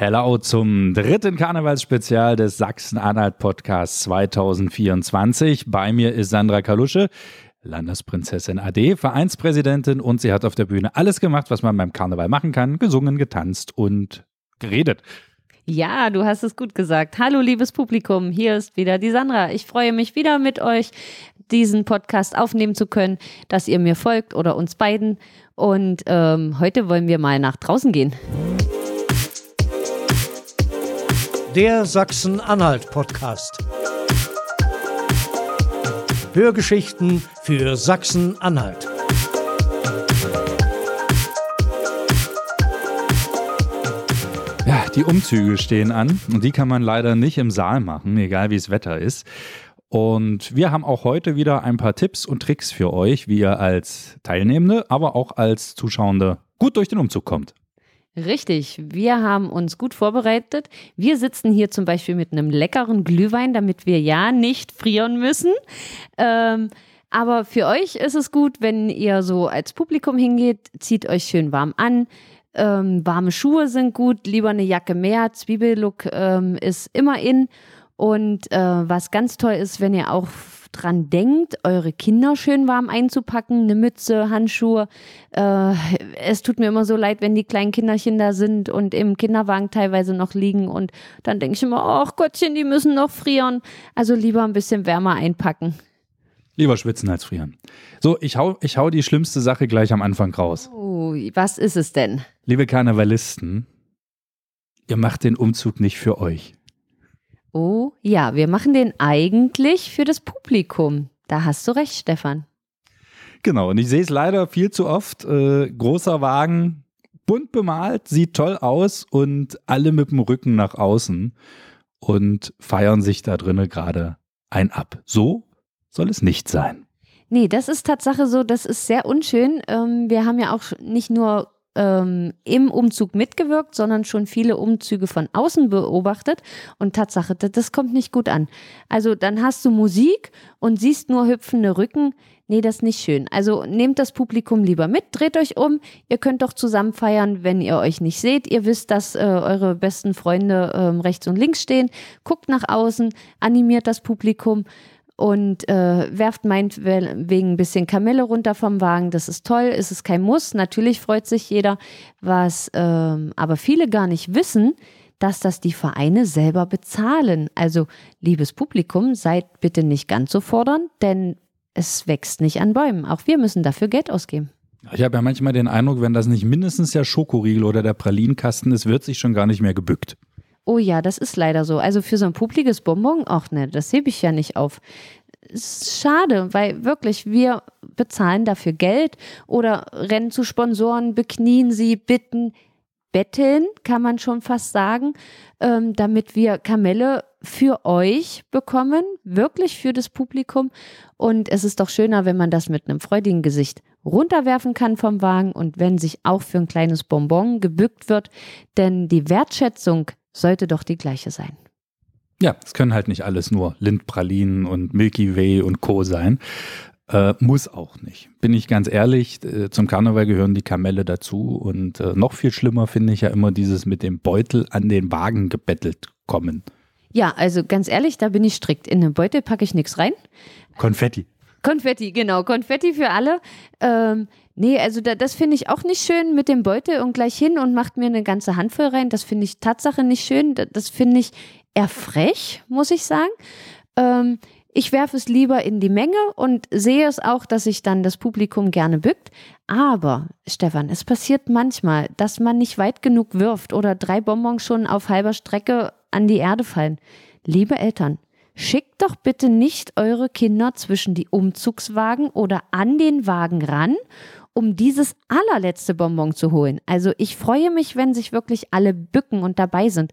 Hello zum dritten Karnevalsspezial des Sachsen-Anhalt Podcasts 2024. Bei mir ist Sandra Kalusche, Landesprinzessin AD, Vereinspräsidentin und sie hat auf der Bühne alles gemacht, was man beim Karneval machen kann, gesungen, getanzt und geredet. Ja, du hast es gut gesagt. Hallo, liebes Publikum, hier ist wieder die Sandra. Ich freue mich wieder mit euch, diesen Podcast aufnehmen zu können, dass ihr mir folgt oder uns beiden. Und ähm, heute wollen wir mal nach draußen gehen. Der Sachsen-Anhalt-Podcast. Hörgeschichten für Sachsen-Anhalt. Ja, die Umzüge stehen an und die kann man leider nicht im Saal machen, egal wie es Wetter ist. Und wir haben auch heute wieder ein paar Tipps und Tricks für euch, wie ihr als Teilnehmende, aber auch als Zuschauende gut durch den Umzug kommt. Richtig, wir haben uns gut vorbereitet. Wir sitzen hier zum Beispiel mit einem leckeren Glühwein, damit wir ja nicht frieren müssen. Ähm, aber für euch ist es gut, wenn ihr so als Publikum hingeht, zieht euch schön warm an. Ähm, warme Schuhe sind gut, lieber eine Jacke mehr. Zwiebellook ähm, ist immer in. Und äh, was ganz toll ist, wenn ihr auch dran denkt, eure Kinder schön warm einzupacken, eine Mütze, Handschuhe. Äh, es tut mir immer so leid, wenn die kleinen Kinderchen da sind und im Kinderwagen teilweise noch liegen und dann denke ich immer, ach Gottchen, die müssen noch frieren. Also lieber ein bisschen wärmer einpacken. Lieber schwitzen als frieren. So, ich hau, ich hau die schlimmste Sache gleich am Anfang raus. Oh, was ist es denn? Liebe Karnevalisten, ihr macht den Umzug nicht für euch. Oh ja, wir machen den eigentlich für das Publikum. Da hast du recht, Stefan. Genau, und ich sehe es leider viel zu oft. Äh, großer Wagen, bunt bemalt, sieht toll aus und alle mit dem Rücken nach außen und feiern sich da drinnen gerade ein ab. So soll es nicht sein. Nee, das ist Tatsache so, das ist sehr unschön. Ähm, wir haben ja auch nicht nur ähm, im Umzug mitgewirkt, sondern schon viele Umzüge von außen beobachtet. Und Tatsache, das, kommt nicht gut an. Also dann hast du Musik und siehst nur hüpfende Rücken. Nee, das ist nicht schön. Also nehmt das Publikum lieber mit, dreht euch um. Ihr könnt doch zusammen feiern, wenn ihr euch nicht seht. Ihr wisst, dass äh, eure besten Freunde ähm, rechts und links stehen. Guckt nach außen, animiert das Publikum und äh, werft meinetwegen ein bisschen Kamelle runter vom Wagen. Das ist toll, ist es kein Muss. Natürlich freut sich jeder. Was ähm, aber viele gar nicht wissen, dass das die Vereine selber bezahlen. Also, liebes Publikum, seid bitte nicht ganz so fordernd, denn es wächst nicht an Bäumen. Auch wir müssen dafür Geld ausgeben. Ich habe ja manchmal den Eindruck, wenn das nicht mindestens der Schokoriegel oder der Pralinenkasten ist, wird sich schon gar nicht mehr gebückt. Oh ja, das ist leider so. Also für so ein publikes Bonbon, ach ne, das hebe ich ja nicht auf. Schade, weil wirklich wir bezahlen dafür Geld oder rennen zu Sponsoren, beknien sie, bitten, betteln, kann man schon fast sagen, ähm, damit wir Kamelle für euch bekommen, wirklich für das Publikum. Und es ist doch schöner, wenn man das mit einem freudigen Gesicht runterwerfen kann vom Wagen und wenn sich auch für ein kleines Bonbon gebückt wird, denn die Wertschätzung sollte doch die gleiche sein. Ja, es können halt nicht alles nur Lindpralinen und Milky Way und Co. sein. Äh, muss auch nicht. Bin ich ganz ehrlich, äh, zum Karneval gehören die Kamelle dazu und äh, noch viel schlimmer finde ich ja immer dieses mit dem Beutel an den Wagen gebettelt kommen. Ja, also ganz ehrlich, da bin ich strikt. In den Beutel packe ich nichts rein. Konfetti. Konfetti, genau. Konfetti für alle. Ähm, Nee, also da, das finde ich auch nicht schön mit dem Beutel und gleich hin und macht mir eine ganze Handvoll rein. Das finde ich Tatsache nicht schön. Das, finde ich eher frech, muss ich sagen. Ähm, ich werfe es lieber in die Menge und sehe es auch, dass sich dann das Publikum gerne bückt. Aber, Stefan, es passiert manchmal, dass man nicht weit genug wirft oder drei Bonbons schon auf halber Strecke an die Erde fallen. Liebe Eltern, schickt doch bitte nicht eure Kinder zwischen die Umzugswagen oder an den Wagen ran um dieses allerletzte Bonbon zu holen. Also ich freue mich, wenn sich wirklich alle bücken und dabei sind.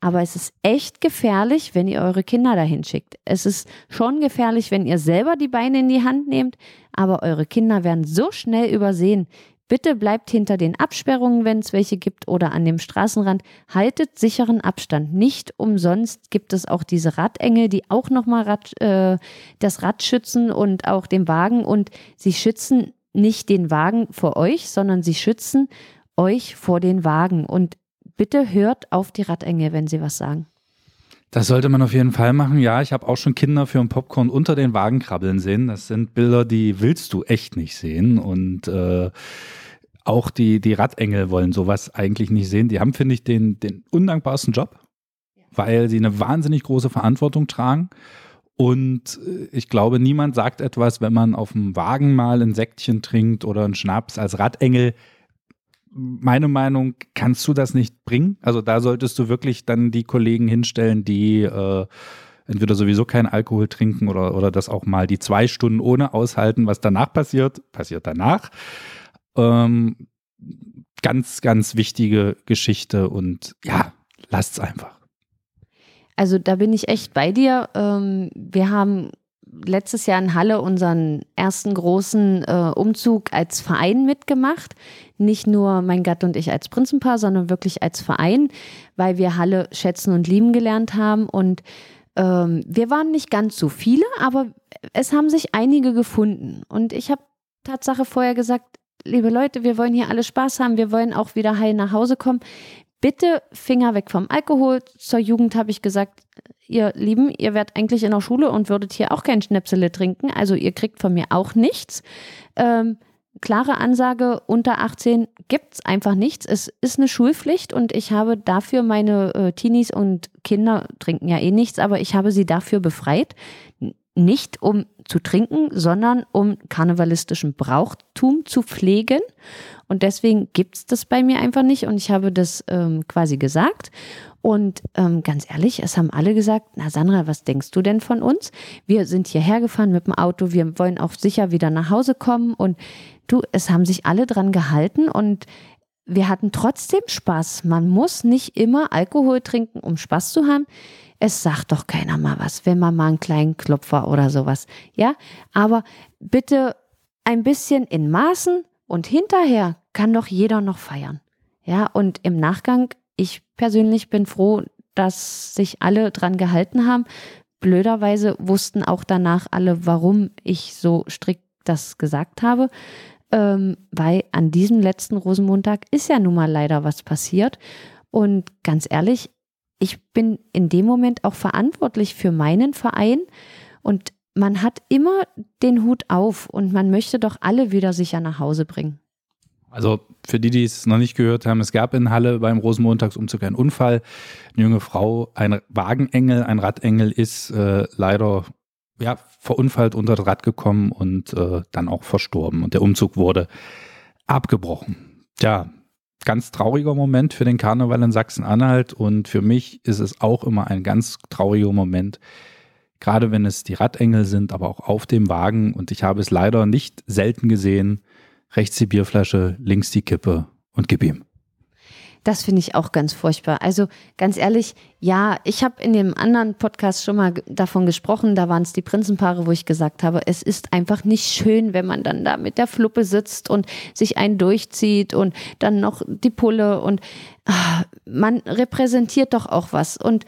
Aber es ist echt gefährlich, wenn ihr eure Kinder dahin schickt. Es ist schon gefährlich, wenn ihr selber die Beine in die Hand nehmt, aber eure Kinder werden so schnell übersehen. Bitte bleibt hinter den Absperrungen, wenn es welche gibt, oder an dem Straßenrand. Haltet sicheren Abstand. Nicht umsonst gibt es auch diese Radengel, die auch nochmal Rad, äh, das Rad schützen und auch den Wagen. Und sie schützen nicht den Wagen vor euch, sondern sie schützen euch vor den Wagen. Und bitte hört auf die Radengel, wenn sie was sagen. Das sollte man auf jeden Fall machen. Ja, ich habe auch schon Kinder für ein Popcorn unter den Wagen krabbeln sehen. Das sind Bilder, die willst du echt nicht sehen. Und äh, auch die, die Radengel wollen sowas eigentlich nicht sehen. Die haben, finde ich, den, den undankbarsten Job, weil sie eine wahnsinnig große Verantwortung tragen. Und äh, ich glaube, niemand sagt etwas, wenn man auf dem Wagen mal ein Säckchen trinkt oder einen Schnaps als Radengel meine Meinung, kannst du das nicht bringen. Also da solltest du wirklich dann die Kollegen hinstellen, die äh, entweder sowieso keinen Alkohol trinken oder, oder das auch mal die zwei Stunden ohne aushalten. Was danach passiert, passiert danach. Ähm, ganz, ganz wichtige Geschichte und ja, lasst's einfach. Also da bin ich echt bei dir. Ähm, wir haben letztes Jahr in Halle unseren ersten großen äh, Umzug als Verein mitgemacht. Nicht nur mein Gatte und ich als Prinzenpaar, sondern wirklich als Verein, weil wir Halle schätzen und lieben gelernt haben. Und ähm, wir waren nicht ganz so viele, aber es haben sich einige gefunden. Und ich habe Tatsache vorher gesagt, liebe Leute, wir wollen hier alle Spaß haben, wir wollen auch wieder heil nach Hause kommen. Bitte Finger weg vom Alkohol. Zur Jugend habe ich gesagt, ihr Lieben, ihr werdet eigentlich in der Schule und würdet hier auch kein Schnäpsele trinken. Also ihr kriegt von mir auch nichts. Ähm, klare Ansage, unter 18 gibt es einfach nichts. Es ist eine Schulpflicht und ich habe dafür meine äh, Teenies und Kinder trinken ja eh nichts, aber ich habe sie dafür befreit. Nicht um zu trinken, sondern um karnevalistischen Brauchtum zu pflegen. Und deswegen gibt es das bei mir einfach nicht und ich habe das ähm, quasi gesagt. Und ähm, ganz ehrlich, es haben alle gesagt, na Sandra, was denkst du denn von uns? Wir sind hierher gefahren mit dem Auto, wir wollen auch sicher wieder nach Hause kommen. Und du, es haben sich alle dran gehalten und wir hatten trotzdem Spaß. Man muss nicht immer Alkohol trinken, um Spaß zu haben. Es sagt doch keiner mal was, wenn man mal einen kleinen Klopfer oder sowas. Ja, aber bitte ein bisschen in Maßen und hinterher kann doch jeder noch feiern. Ja, und im Nachgang ich persönlich bin froh, dass sich alle dran gehalten haben. Blöderweise wussten auch danach alle, warum ich so strikt das gesagt habe. Ähm, weil an diesem letzten Rosenmontag ist ja nun mal leider was passiert. Und ganz ehrlich, ich bin in dem Moment auch verantwortlich für meinen Verein und man hat immer den Hut auf und man möchte doch alle wieder sicher nach Hause bringen. Also für die, die es noch nicht gehört haben, es gab in Halle beim Rosenmontagsumzug einen Unfall. Eine junge Frau, ein Wagenengel, ein Radengel ist äh, leider ja, verunfallt unter das Rad gekommen und äh, dann auch verstorben. Und der Umzug wurde abgebrochen. Ja, ganz trauriger Moment für den Karneval in Sachsen-Anhalt und für mich ist es auch immer ein ganz trauriger Moment, gerade wenn es die Radengel sind, aber auch auf dem Wagen. Und ich habe es leider nicht selten gesehen, rechts die Bierflasche, links die Kippe und gib ihm. Das finde ich auch ganz furchtbar. Also ganz ehrlich, ja, ich habe in dem anderen Podcast schon mal davon gesprochen, da waren es die Prinzenpaare, wo ich gesagt habe, es ist einfach nicht schön, wenn man dann da mit der Fluppe sitzt und sich einen durchzieht und dann noch die Pulle und ach, man repräsentiert doch auch was. Und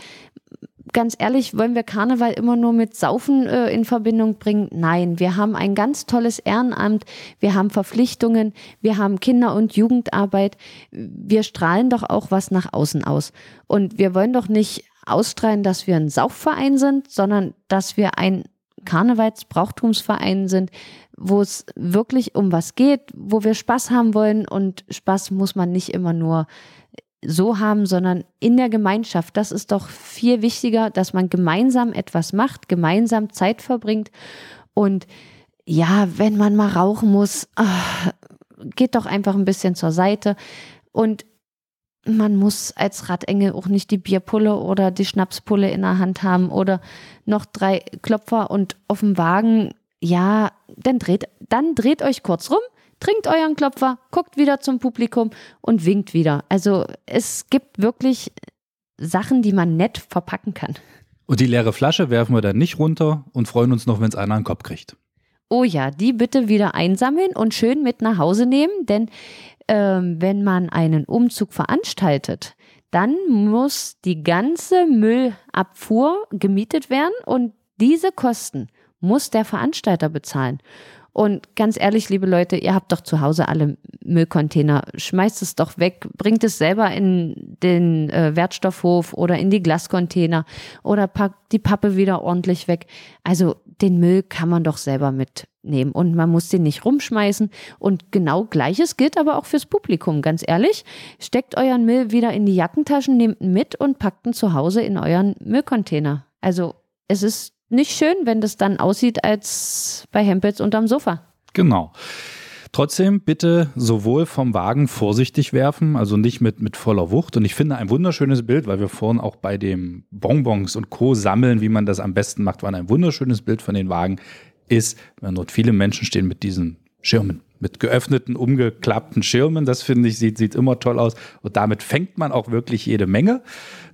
ganz ehrlich, wollen wir Karneval immer nur mit Saufen äh, in Verbindung bringen? Nein, wir haben ein ganz tolles Ehrenamt, wir haben Verpflichtungen, wir haben Kinder- und Jugendarbeit. Wir strahlen doch auch was nach außen aus. Und wir wollen doch nicht ausstrahlen, dass wir ein Saufverein sind, sondern dass wir ein Karnevalsbrauchtumsverein sind, wo es wirklich um was geht, wo wir Spaß haben wollen und Spaß muss man nicht immer nur so haben, sondern in der Gemeinschaft. Das ist doch viel wichtiger, dass man gemeinsam etwas macht, gemeinsam Zeit verbringt. Und ja, wenn man mal rauchen muss, ach, geht doch einfach ein bisschen zur Seite. Und man muss als Radengel auch nicht die Bierpulle oder die Schnapspulle in der Hand haben oder noch drei Klopfer und auf dem Wagen. Ja, dann dreht, dann dreht euch kurz rum, trinkt euren Klopfer, guckt wieder zum Publikum und winkt wieder. Also es gibt wirklich Sachen, die man nett verpacken kann. Und die leere Flasche werfen wir dann nicht runter und freuen uns noch, wenn es einer einen Kopf kriegt. Oh ja, die bitte wieder einsammeln und schön mit nach Hause nehmen, denn ähm, wenn man einen Umzug veranstaltet, dann muss die ganze Müllabfuhr gemietet werden und diese Kosten muss der Veranstalter bezahlen. Und ganz ehrlich, liebe Leute, ihr habt doch zu Hause alle Müllcontainer. Schmeißt es doch weg, bringt es selber in den äh, Wertstoffhof oder in die Glascontainer oder packt die Pappe wieder ordentlich weg. Also den Müll kann man doch selber mitnehmen und man muss den nicht rumschmeißen. Und genau gleiches gilt aber auch fürs Publikum, ganz ehrlich. Steckt euren Müll wieder in die Jackentaschen, nehmt ihn mit und packt ihn zu Hause in euren Müllcontainer. Also es ist nicht schön, wenn das dann aussieht als bei Hempels unterm Sofa. Genau. Trotzdem bitte sowohl vom Wagen vorsichtig werfen, also nicht mit, mit voller Wucht. Und ich finde ein wunderschönes Bild, weil wir vorhin auch bei dem Bonbons und Co. sammeln, wie man das am besten macht, war ein wunderschönes Bild von den Wagen ist, wenn dort viele Menschen stehen mit diesen Schirmen, mit geöffneten, umgeklappten Schirmen. Das finde ich, sieht, sieht immer toll aus. Und damit fängt man auch wirklich jede Menge.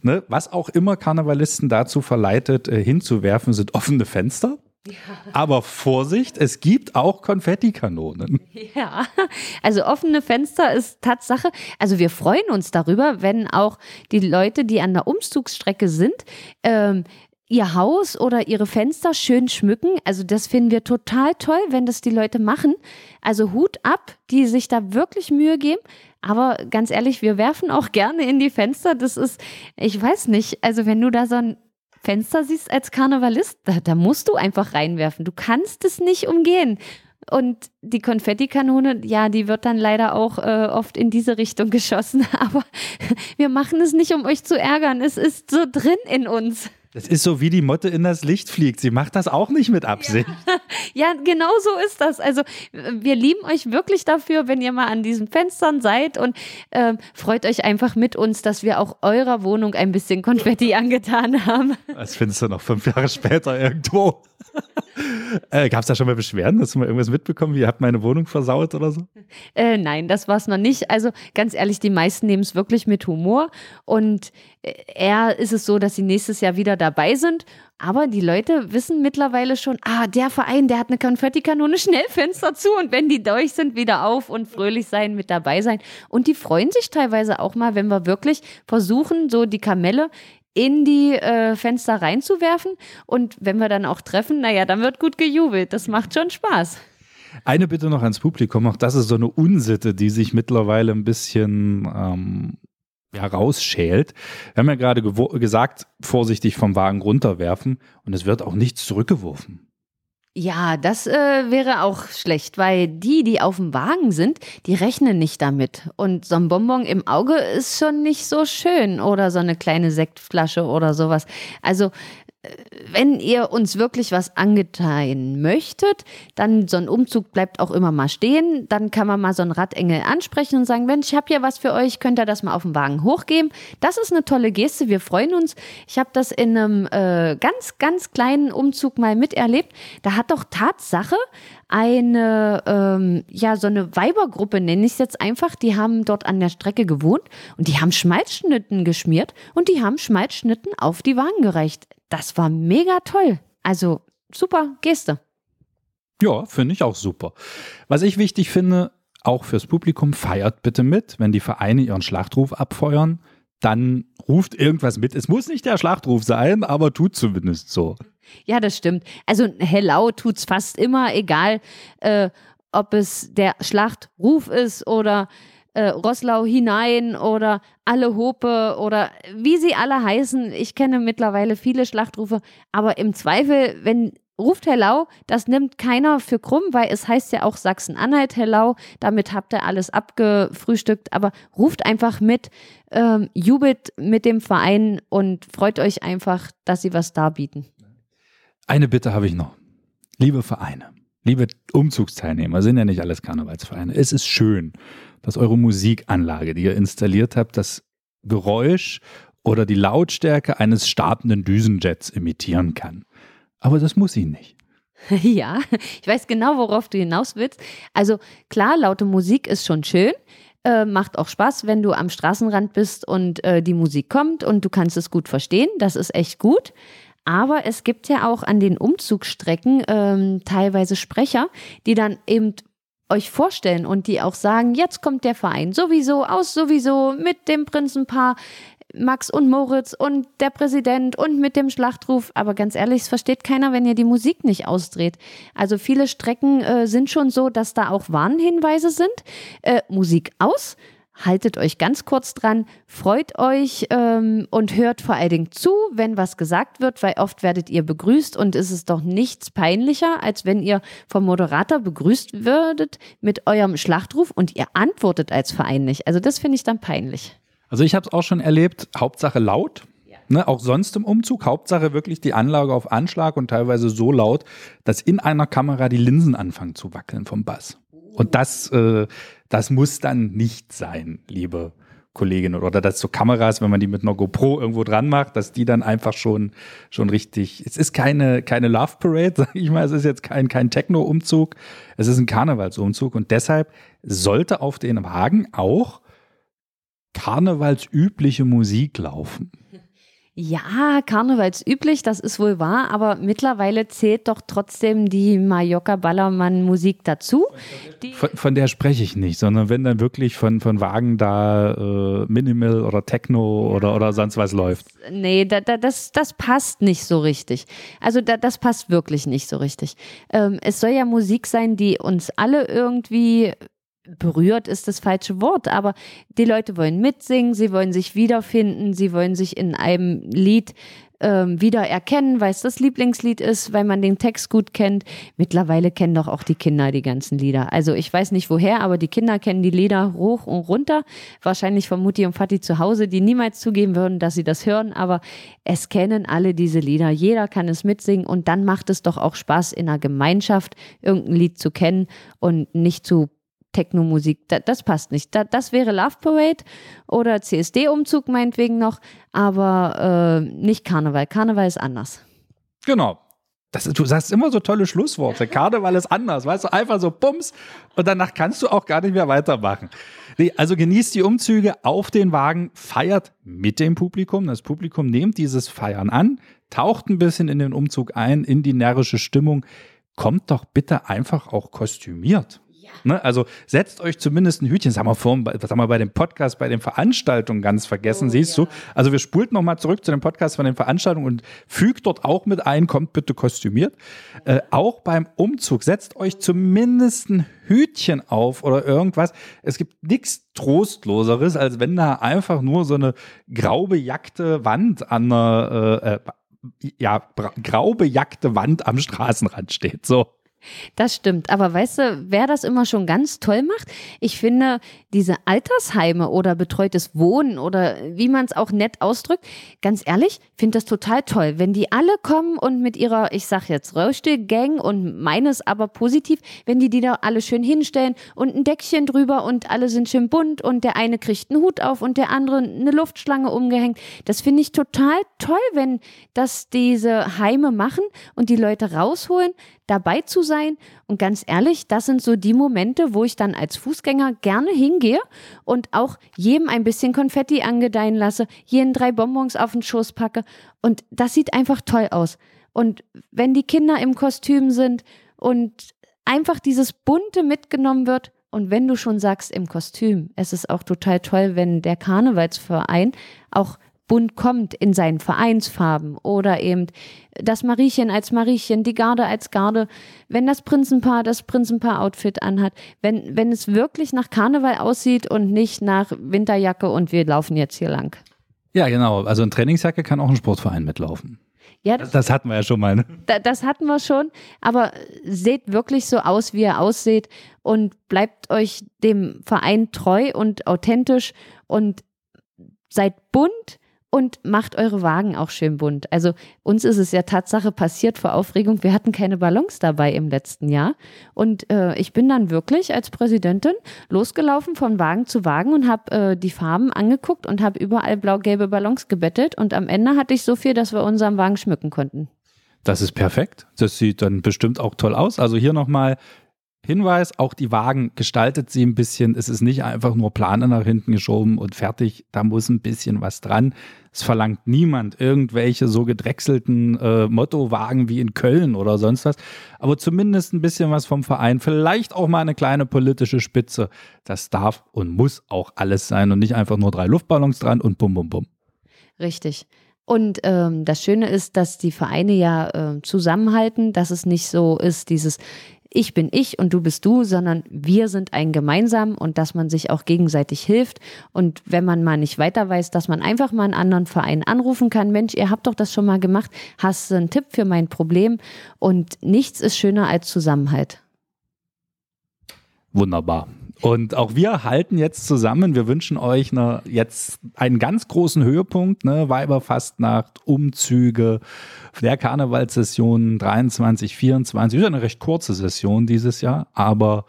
Ne? Was auch immer Karnevalisten dazu verleitet, äh, hinzuwerfen, sind offene Fenster. Ja. Aber Vorsicht, es gibt auch Konfettikanonen. Ja, also offene Fenster ist Tatsache. Also wir freuen uns darüber, wenn auch die Leute, die an der Umzugsstrecke sind, ähm, ihr Haus oder ihre Fenster schön schmücken. Also das finden wir total toll, wenn das die Leute machen. Also Hut ab, die sich da wirklich Mühe geben. Aber ganz ehrlich, wir werfen auch gerne in die Fenster. Das ist, ich weiß nicht, also wenn du da so ein Fenster siehst als Karnevalist, da, da musst du einfach reinwerfen. Du kannst es nicht umgehen. Und die Konfettikanone, ja, die wird dann leider auch äh, oft in diese Richtung geschossen. Aber wir machen es nicht, um euch zu ärgern. Es ist so drin in uns. Das ist so wie die Motte in das Licht fliegt. Sie macht das auch nicht mit Absicht. Ja, ja, genau so ist das. Also wir lieben euch wirklich dafür, wenn ihr mal an diesen Fenstern seid und äh, freut euch einfach mit uns, dass wir auch eurer Wohnung ein bisschen Konfetti angetan haben. Das findest du noch fünf Jahre später irgendwo. äh, Gab es da schon mal Beschwerden? Hast du mal irgendwas mitbekommen? Wie ihr habt meine Wohnung versaut oder so? Äh, nein, das war es noch nicht. Also ganz ehrlich, die meisten nehmen es wirklich mit Humor. Und äh, eher ist es so, dass sie nächstes Jahr wieder dabei sind. Aber die Leute wissen mittlerweile schon, ah, der Verein, der hat eine Konfettikanone, schnell Fenster zu und wenn die durch sind, wieder auf und fröhlich sein, mit dabei sein. Und die freuen sich teilweise auch mal, wenn wir wirklich versuchen, so die Kamelle in die äh, Fenster reinzuwerfen. Und wenn wir dann auch treffen, naja, dann wird gut gejubelt. Das macht schon Spaß. Eine Bitte noch ans Publikum, auch das ist so eine Unsitte, die sich mittlerweile ein bisschen ähm, ja, rausschält. Wir haben ja gerade gesagt, vorsichtig vom Wagen runterwerfen und es wird auch nichts zurückgeworfen. Ja, das äh, wäre auch schlecht, weil die, die auf dem Wagen sind, die rechnen nicht damit. Und so ein Bonbon im Auge ist schon nicht so schön oder so eine kleine Sektflasche oder sowas. Also wenn ihr uns wirklich was angeteilen möchtet, dann so ein Umzug bleibt auch immer mal stehen. Dann kann man mal so einen Radengel ansprechen und sagen, Mensch, ich habe hier was für euch, könnt ihr das mal auf den Wagen hochgeben. Das ist eine tolle Geste, wir freuen uns. Ich habe das in einem äh, ganz, ganz kleinen Umzug mal miterlebt. Da hat doch Tatsache eine, ähm, ja, so eine Weibergruppe, nenne ich es jetzt einfach, die haben dort an der Strecke gewohnt und die haben Schmalzschnitten geschmiert und die haben Schmalzschnitten auf die Wagen gereicht das war mega toll. Also super Geste. Ja, finde ich auch super. Was ich wichtig finde, auch fürs Publikum, feiert bitte mit, wenn die Vereine ihren Schlachtruf abfeuern, dann ruft irgendwas mit. Es muss nicht der Schlachtruf sein, aber tut zumindest so. Ja, das stimmt. Also Hello tut's fast immer, egal äh, ob es der Schlachtruf ist oder äh, Roslau hinein oder alle Hope oder wie sie alle heißen. Ich kenne mittlerweile viele Schlachtrufe, aber im Zweifel, wenn ruft Herr Lau, das nimmt keiner für krumm, weil es heißt ja auch Sachsen-Anhalt, Herr Lau, damit habt ihr alles abgefrühstückt, aber ruft einfach mit, ähm, jubelt mit dem Verein und freut euch einfach, dass sie was darbieten. Eine Bitte habe ich noch. Liebe Vereine, liebe Umzugsteilnehmer, sind ja nicht alles Karnevalsvereine. Es ist schön, dass eure Musikanlage, die ihr installiert habt, das Geräusch oder die Lautstärke eines startenden Düsenjets imitieren kann. Aber das muss sie nicht. Ja, ich weiß genau, worauf du hinaus willst. Also klar, laute Musik ist schon schön. Äh, macht auch Spaß, wenn du am Straßenrand bist und äh, die Musik kommt und du kannst es gut verstehen. Das ist echt gut. Aber es gibt ja auch an den Umzugsstrecken ähm, teilweise Sprecher, die dann eben euch vorstellen und die auch sagen, jetzt kommt der Verein sowieso aus sowieso mit dem Prinzenpaar. Max und Moritz und der Präsident und mit dem Schlachtruf. Aber ganz ehrlich, es versteht keiner, wenn ihr die Musik nicht ausdreht. Also viele Strecken äh, sind schon so, dass da auch Warnhinweise sind. Äh, Musik aus haltet euch ganz kurz dran, freut euch ähm, und hört vor allen Dingen zu, wenn was gesagt wird, weil oft werdet ihr begrüßt und es ist doch nichts peinlicher, als wenn ihr vom Moderator begrüßt würdet mit eurem Schlachtruf und ihr antwortet als Verein nicht. Also das finde ich dann peinlich. Also ich habe es auch schon erlebt, Hauptsache laut. Ne, auch sonst im Umzug, Hauptsache wirklich die Anlage auf Anschlag und teilweise so laut, dass in einer Kamera die Linsen anfangen zu wackeln vom Bass. Und das, äh, das muss dann nicht sein, liebe Kolleginnen. Oder dass so Kameras, wenn man die mit einer GoPro irgendwo dran macht, dass die dann einfach schon, schon richtig. Es ist keine, keine Love Parade, sag ich mal. Es ist jetzt kein, kein Techno-Umzug. Es ist ein Karnevalsumzug. Und deshalb sollte auf den Wagen auch karnevalsübliche Musik laufen. Ja, karnevalsüblich, das ist wohl wahr, aber mittlerweile zählt doch trotzdem die Mallorca Ballermann Musik dazu. Von, von, der spreche ich nicht, sondern wenn dann wirklich von, von Wagen da äh, Minimal oder Techno oder, oder sonst was läuft. Nee, da, da, das, das passt nicht so richtig. Also da, das passt wirklich nicht so richtig. Ähm, es soll ja Musik sein, die uns alle irgendwie berührt ist das falsche Wort, aber die Leute wollen mitsingen, sie wollen sich wiederfinden, sie wollen sich in einem Lied ähm, wiedererkennen, weil es das Lieblingslied ist, weil man den Text gut kennt. Mittlerweile kennen doch auch die Kinder die ganzen Lieder. Also ich weiß nicht woher, aber die Kinder kennen die Lieder hoch und runter. Wahrscheinlich von Mutti und Vati zu Hause, die niemals zugeben würden, dass sie das hören, aber es kennen alle diese Lieder. Jeder kann es mitsingen und dann macht es doch auch Spaß, in einer Gemeinschaft irgendein Lied zu kennen und nicht zu Techno-Musik. Da, das passt nicht. Da, das wäre Love Parade oder CSD-Umzug meinetwegen noch, aber äh, nicht Karneval. Karneval ist anders. Genau. Das, du sagst immer so tolle Schlussworte. Karneval ist anders, weißt du, einfach so Bums und danach kannst du auch gar nicht mehr weitermachen. Nee, also genießt die Umzüge auf den Wagen, feiert mit dem Publikum. Das Publikum nehmt dieses Feiern an, taucht ein bisschen in den Umzug ein, in die närrische Stimmung. Kommt doch bitte einfach auch kostümiert. Ne? Also setzt euch zumindest ein Hütchen. Das haben wir vorhin, das haben wir bei dem Podcast, bei den Veranstaltungen ganz vergessen, oh, siehst ja. du. Also wir spulten nochmal zurück zu dem Podcast von den Veranstaltungen und fügt dort auch mit ein, kommt bitte kostümiert. Äh, auch beim Umzug setzt euch zumindest ein Hütchen auf oder irgendwas. Es gibt nichts Trostloseres, als wenn da einfach nur so eine grau bejackte Wand an einer, äh, äh ja, grau bejackte Wand am Straßenrand steht. So. Das stimmt. Aber weißt du, wer das immer schon ganz toll macht? Ich finde, diese Altersheime oder betreutes Wohnen oder wie man es auch nett ausdrückt, ganz ehrlich, finde das total toll. Wenn die alle kommen und mit ihrer, ich sag jetzt Röstel-Gang und meines aber positiv, wenn die die da alle schön hinstellen und ein Deckchen drüber und alle sind schön bunt und der eine kriegt einen Hut auf und der andere eine Luftschlange umgehängt. Das finde ich total toll, wenn das diese Heime machen und die Leute rausholen, dabei zu sein. Und ganz ehrlich, das sind so die Momente, wo ich dann als Fußgänger gerne hingehe und auch jedem ein bisschen Konfetti angedeihen lasse, jeden drei Bonbons auf den Schoß packe. Und das sieht einfach toll aus. Und wenn die Kinder im Kostüm sind und einfach dieses Bunte mitgenommen wird, und wenn du schon sagst im Kostüm, es ist auch total toll, wenn der Karnevalsverein auch bunt kommt in seinen Vereinsfarben oder eben das Mariechen als Mariechen, die Garde als Garde, wenn das Prinzenpaar das Prinzenpaar-Outfit anhat, wenn, wenn es wirklich nach Karneval aussieht und nicht nach Winterjacke und wir laufen jetzt hier lang. Ja, genau. Also ein Trainingsjacke kann auch ein Sportverein mitlaufen. Ja, das, das hatten wir ja schon mal. Ne? Da, das hatten wir schon, aber seht wirklich so aus, wie ihr aussieht und bleibt euch dem Verein treu und authentisch und seid bunt und macht eure Wagen auch schön bunt. Also uns ist es ja Tatsache passiert vor Aufregung, wir hatten keine Ballons dabei im letzten Jahr und äh, ich bin dann wirklich als Präsidentin losgelaufen von Wagen zu Wagen und habe äh, die Farben angeguckt und habe überall blau-gelbe Ballons gebettet und am Ende hatte ich so viel, dass wir unseren Wagen schmücken konnten. Das ist perfekt. Das sieht dann bestimmt auch toll aus. Also hier nochmal Hinweis, auch die Wagen gestaltet sie ein bisschen. Es ist nicht einfach nur Plane nach hinten geschoben und fertig. Da muss ein bisschen was dran. Es verlangt niemand irgendwelche so gedrechselten äh, Mottowagen wie in Köln oder sonst was. Aber zumindest ein bisschen was vom Verein. Vielleicht auch mal eine kleine politische Spitze. Das darf und muss auch alles sein und nicht einfach nur drei Luftballons dran und bum, bum, bum. Richtig. Und ähm, das Schöne ist, dass die Vereine ja äh, zusammenhalten, dass es nicht so ist, dieses ich bin ich und du bist du, sondern wir sind ein gemeinsam und dass man sich auch gegenseitig hilft. Und wenn man mal nicht weiter weiß, dass man einfach mal einen anderen Verein anrufen kann. Mensch, ihr habt doch das schon mal gemacht. Hast du einen Tipp für mein Problem? Und nichts ist schöner als Zusammenhalt. Wunderbar. Und auch wir halten jetzt zusammen. Wir wünschen euch eine, jetzt einen ganz großen Höhepunkt, ne? Weiberfastnacht, Umzüge, der Karnevalssession 23, 24. Ist eine recht kurze Session dieses Jahr, aber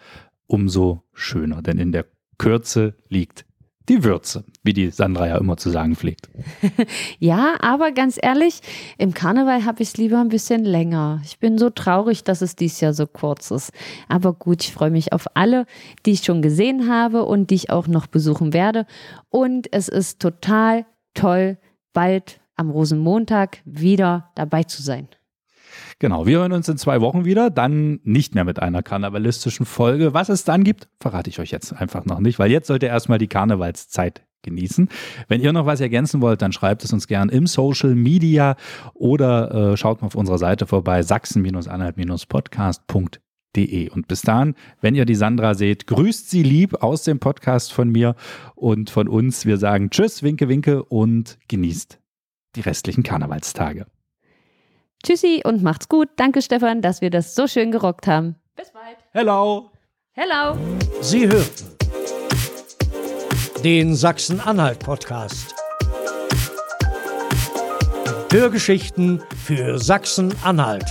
umso schöner, denn in der Kürze liegt die Würze, wie die Sandra ja immer zu sagen pflegt. ja, aber ganz ehrlich, im Karneval habe ich es lieber ein bisschen länger. Ich bin so traurig, dass es dieses Jahr so kurz ist. Aber gut, ich freue mich auf alle, die ich schon gesehen habe und die ich auch noch besuchen werde. Und es ist total toll, bald am Rosenmontag wieder dabei zu sein. Genau, wir hören uns in zwei Wochen wieder, dann nicht mehr mit einer karnevalistischen Folge. Was es dann gibt, verrate ich euch jetzt einfach noch nicht, weil jetzt sollt ihr erstmal die Karnevalszeit genießen. Wenn ihr noch was ergänzen wollt, dann schreibt es uns gern im Social Media oder äh, schaut mal auf unserer Seite vorbei, sachsen-anhalt-podcast.de. Und bis dahin, wenn ihr die Sandra seht, grüßt sie lieb aus dem Podcast von mir und von uns. Wir sagen Tschüss, Winke, Winke und genießt die restlichen Karnevalstage. Tschüssi und macht's gut. Danke, Stefan, dass wir das so schön gerockt haben. Bis bald. Hello. Hello. Sie hörten den Sachsen-Anhalt-Podcast. Hörgeschichten für Sachsen-Anhalt.